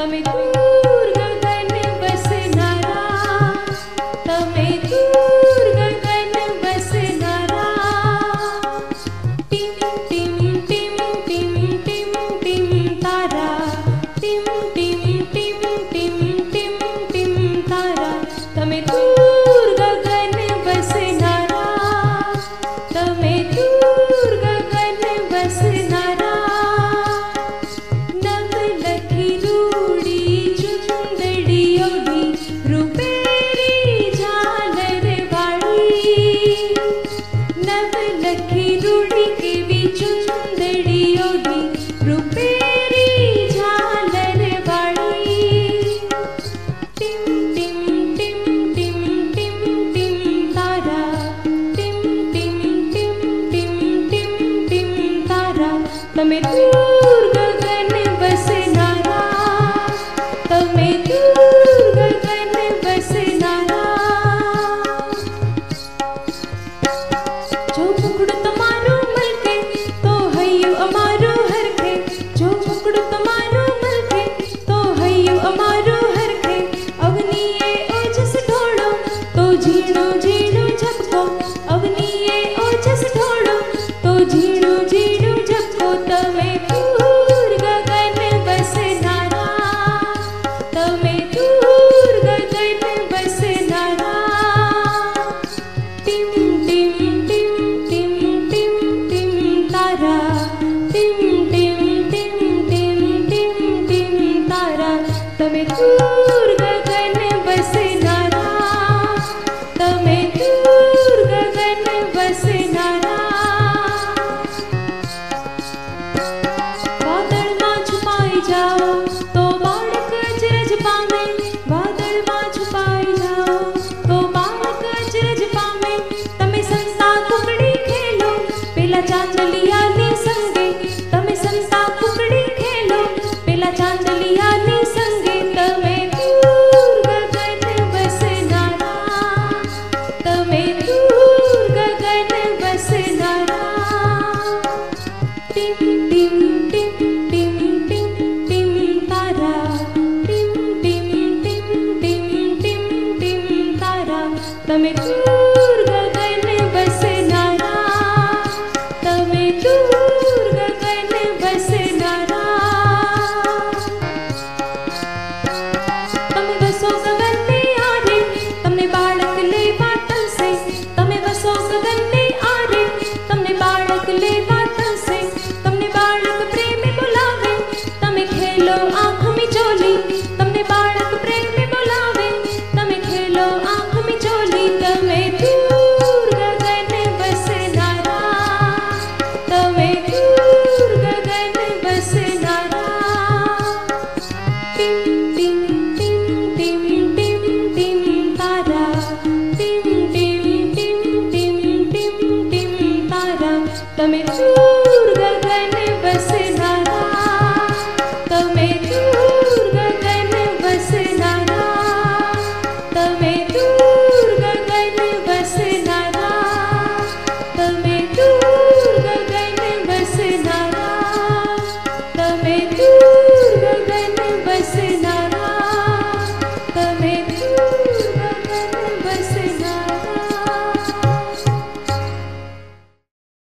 Let me Let me do તમે દૂર तमे चूर्गगने